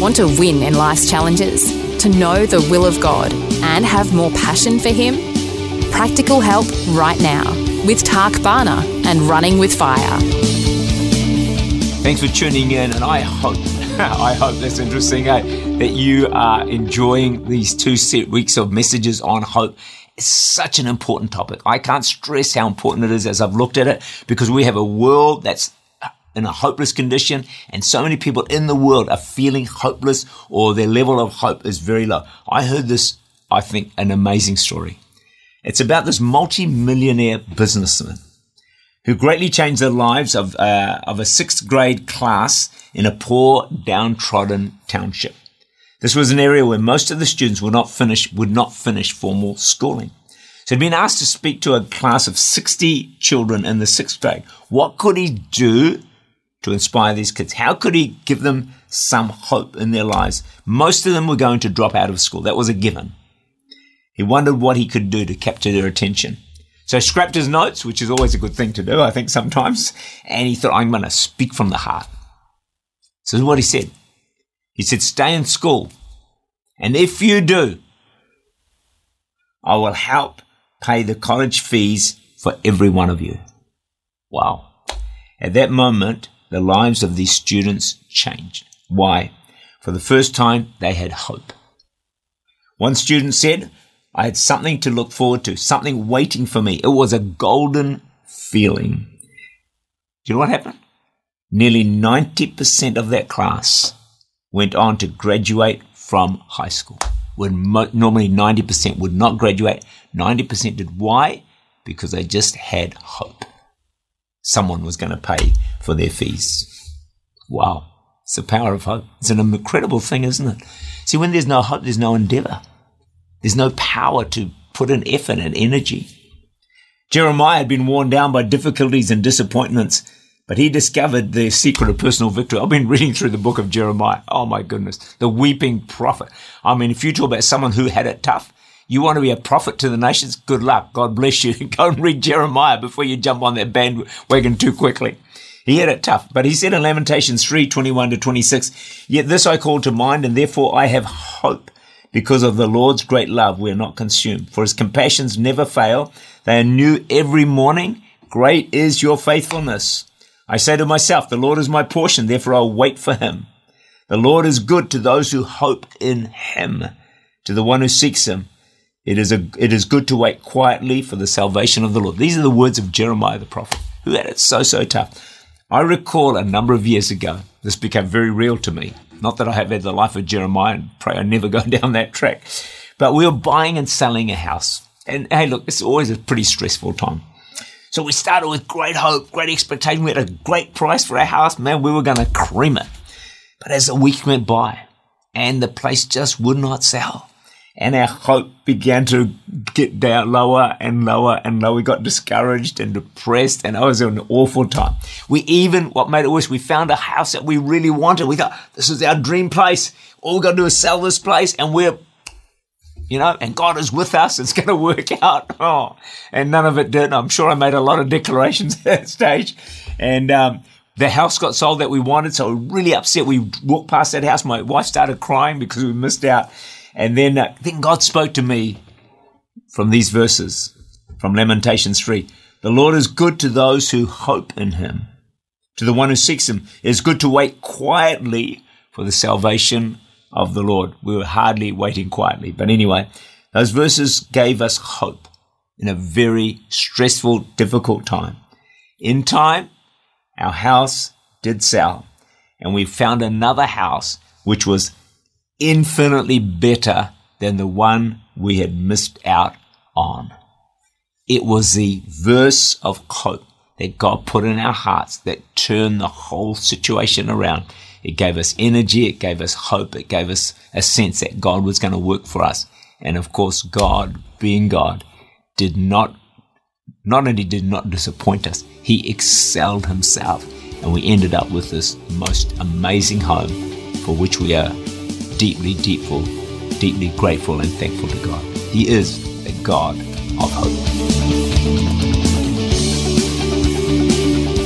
Want to win in life's challenges? To know the will of God and have more passion for Him? Practical help right now with Tak Bhana and Running with Fire. Thanks for tuning in, and I hope, I hope that's interesting, eh, that you are enjoying these two set weeks of messages on hope. It's such an important topic. I can't stress how important it is as I've looked at it because we have a world that's in a hopeless condition and so many people in the world are feeling hopeless or their level of hope is very low. I heard this, I think, an amazing story. It's about this multi-millionaire businessman who greatly changed the lives of, uh, of a sixth grade class in a poor, downtrodden township. This was an area where most of the students would not finish, would not finish formal schooling. So he'd been asked to speak to a class of 60 children in the sixth grade. What could he do to inspire these kids? How could he give them some hope in their lives? Most of them were going to drop out of school. That was a given. He wondered what he could do to capture their attention. So he scrapped his notes, which is always a good thing to do, I think sometimes, and he thought, I'm going to speak from the heart. So this is what he said. He said, stay in school. And if you do, I will help pay the college fees for every one of you. Wow. At that moment, the lives of these students changed. Why? For the first time, they had hope. One student said, I had something to look forward to, something waiting for me. It was a golden feeling. Do you know what happened? Nearly 90% of that class went on to graduate from high school. When mo- normally 90% would not graduate, 90% did. Why? Because they just had hope someone was going to pay for their fees. Wow. It's the power of hope. It's an incredible thing, isn't it? See, when there's no hope, there's no endeavor. There's no power to put in effort and energy. Jeremiah had been worn down by difficulties and disappointments, but he discovered the secret of personal victory. I've been reading through the book of Jeremiah. Oh my goodness. The weeping prophet. I mean, if you talk about someone who had it tough, you want to be a prophet to the nations? Good luck. God bless you. Go and read Jeremiah before you jump on that bandwagon too quickly. He had it tough, but he said in Lamentations 3, 21 to 26, Yet this I call to mind, and therefore I have hope. Because of the Lord's great love, we are not consumed. For his compassions never fail. They are new every morning. Great is your faithfulness. I say to myself, the Lord is my portion, therefore I'll wait for him. The Lord is good to those who hope in him, to the one who seeks him. It is, a, it is good to wait quietly for the salvation of the Lord. These are the words of Jeremiah the prophet, who had it so, so tough. I recall a number of years ago, this became very real to me. Not that I have had the life of Jeremiah and pray I never go down that track, but we were buying and selling a house. And hey, look, it's always a pretty stressful time. So we started with great hope, great expectation. We had a great price for our house. Man, we were going to cream it. But as the week went by and the place just would not sell, and our hope began to get down lower and lower and lower. We got discouraged and depressed, and it was in an awful time. We even, what made it worse, we found a house that we really wanted. We thought, this is our dream place. All we got to do is sell this place, and we're, you know, and God is with us. It's going to work out. Oh, and none of it did. I'm sure I made a lot of declarations at that stage. And, um, the house got sold that we wanted, so we were really upset. We walked past that house. My wife started crying because we missed out. And then, uh, then God spoke to me from these verses from Lamentations 3. The Lord is good to those who hope in him. To the one who seeks him, it is good to wait quietly for the salvation of the Lord. We were hardly waiting quietly. But anyway, those verses gave us hope in a very stressful, difficult time. In time, our house did sell and we found another house which was infinitely better than the one we had missed out on. It was the verse of hope that God put in our hearts that turned the whole situation around. It gave us energy. It gave us hope. It gave us a sense that God was going to work for us. And of course, God, being God, did not, not only did not disappoint us, He excelled Himself. And we ended up with this most amazing home for which we are deeply, deeply, deeply grateful and thankful to God. He is a God of hope.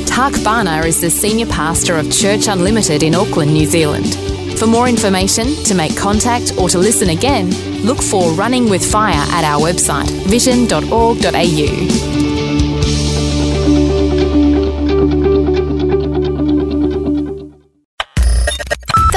Tak Bhana is the Senior Pastor of Church Unlimited in Auckland, New Zealand. For more information, to make contact, or to listen again, look for Running with Fire at our website, vision.org.au.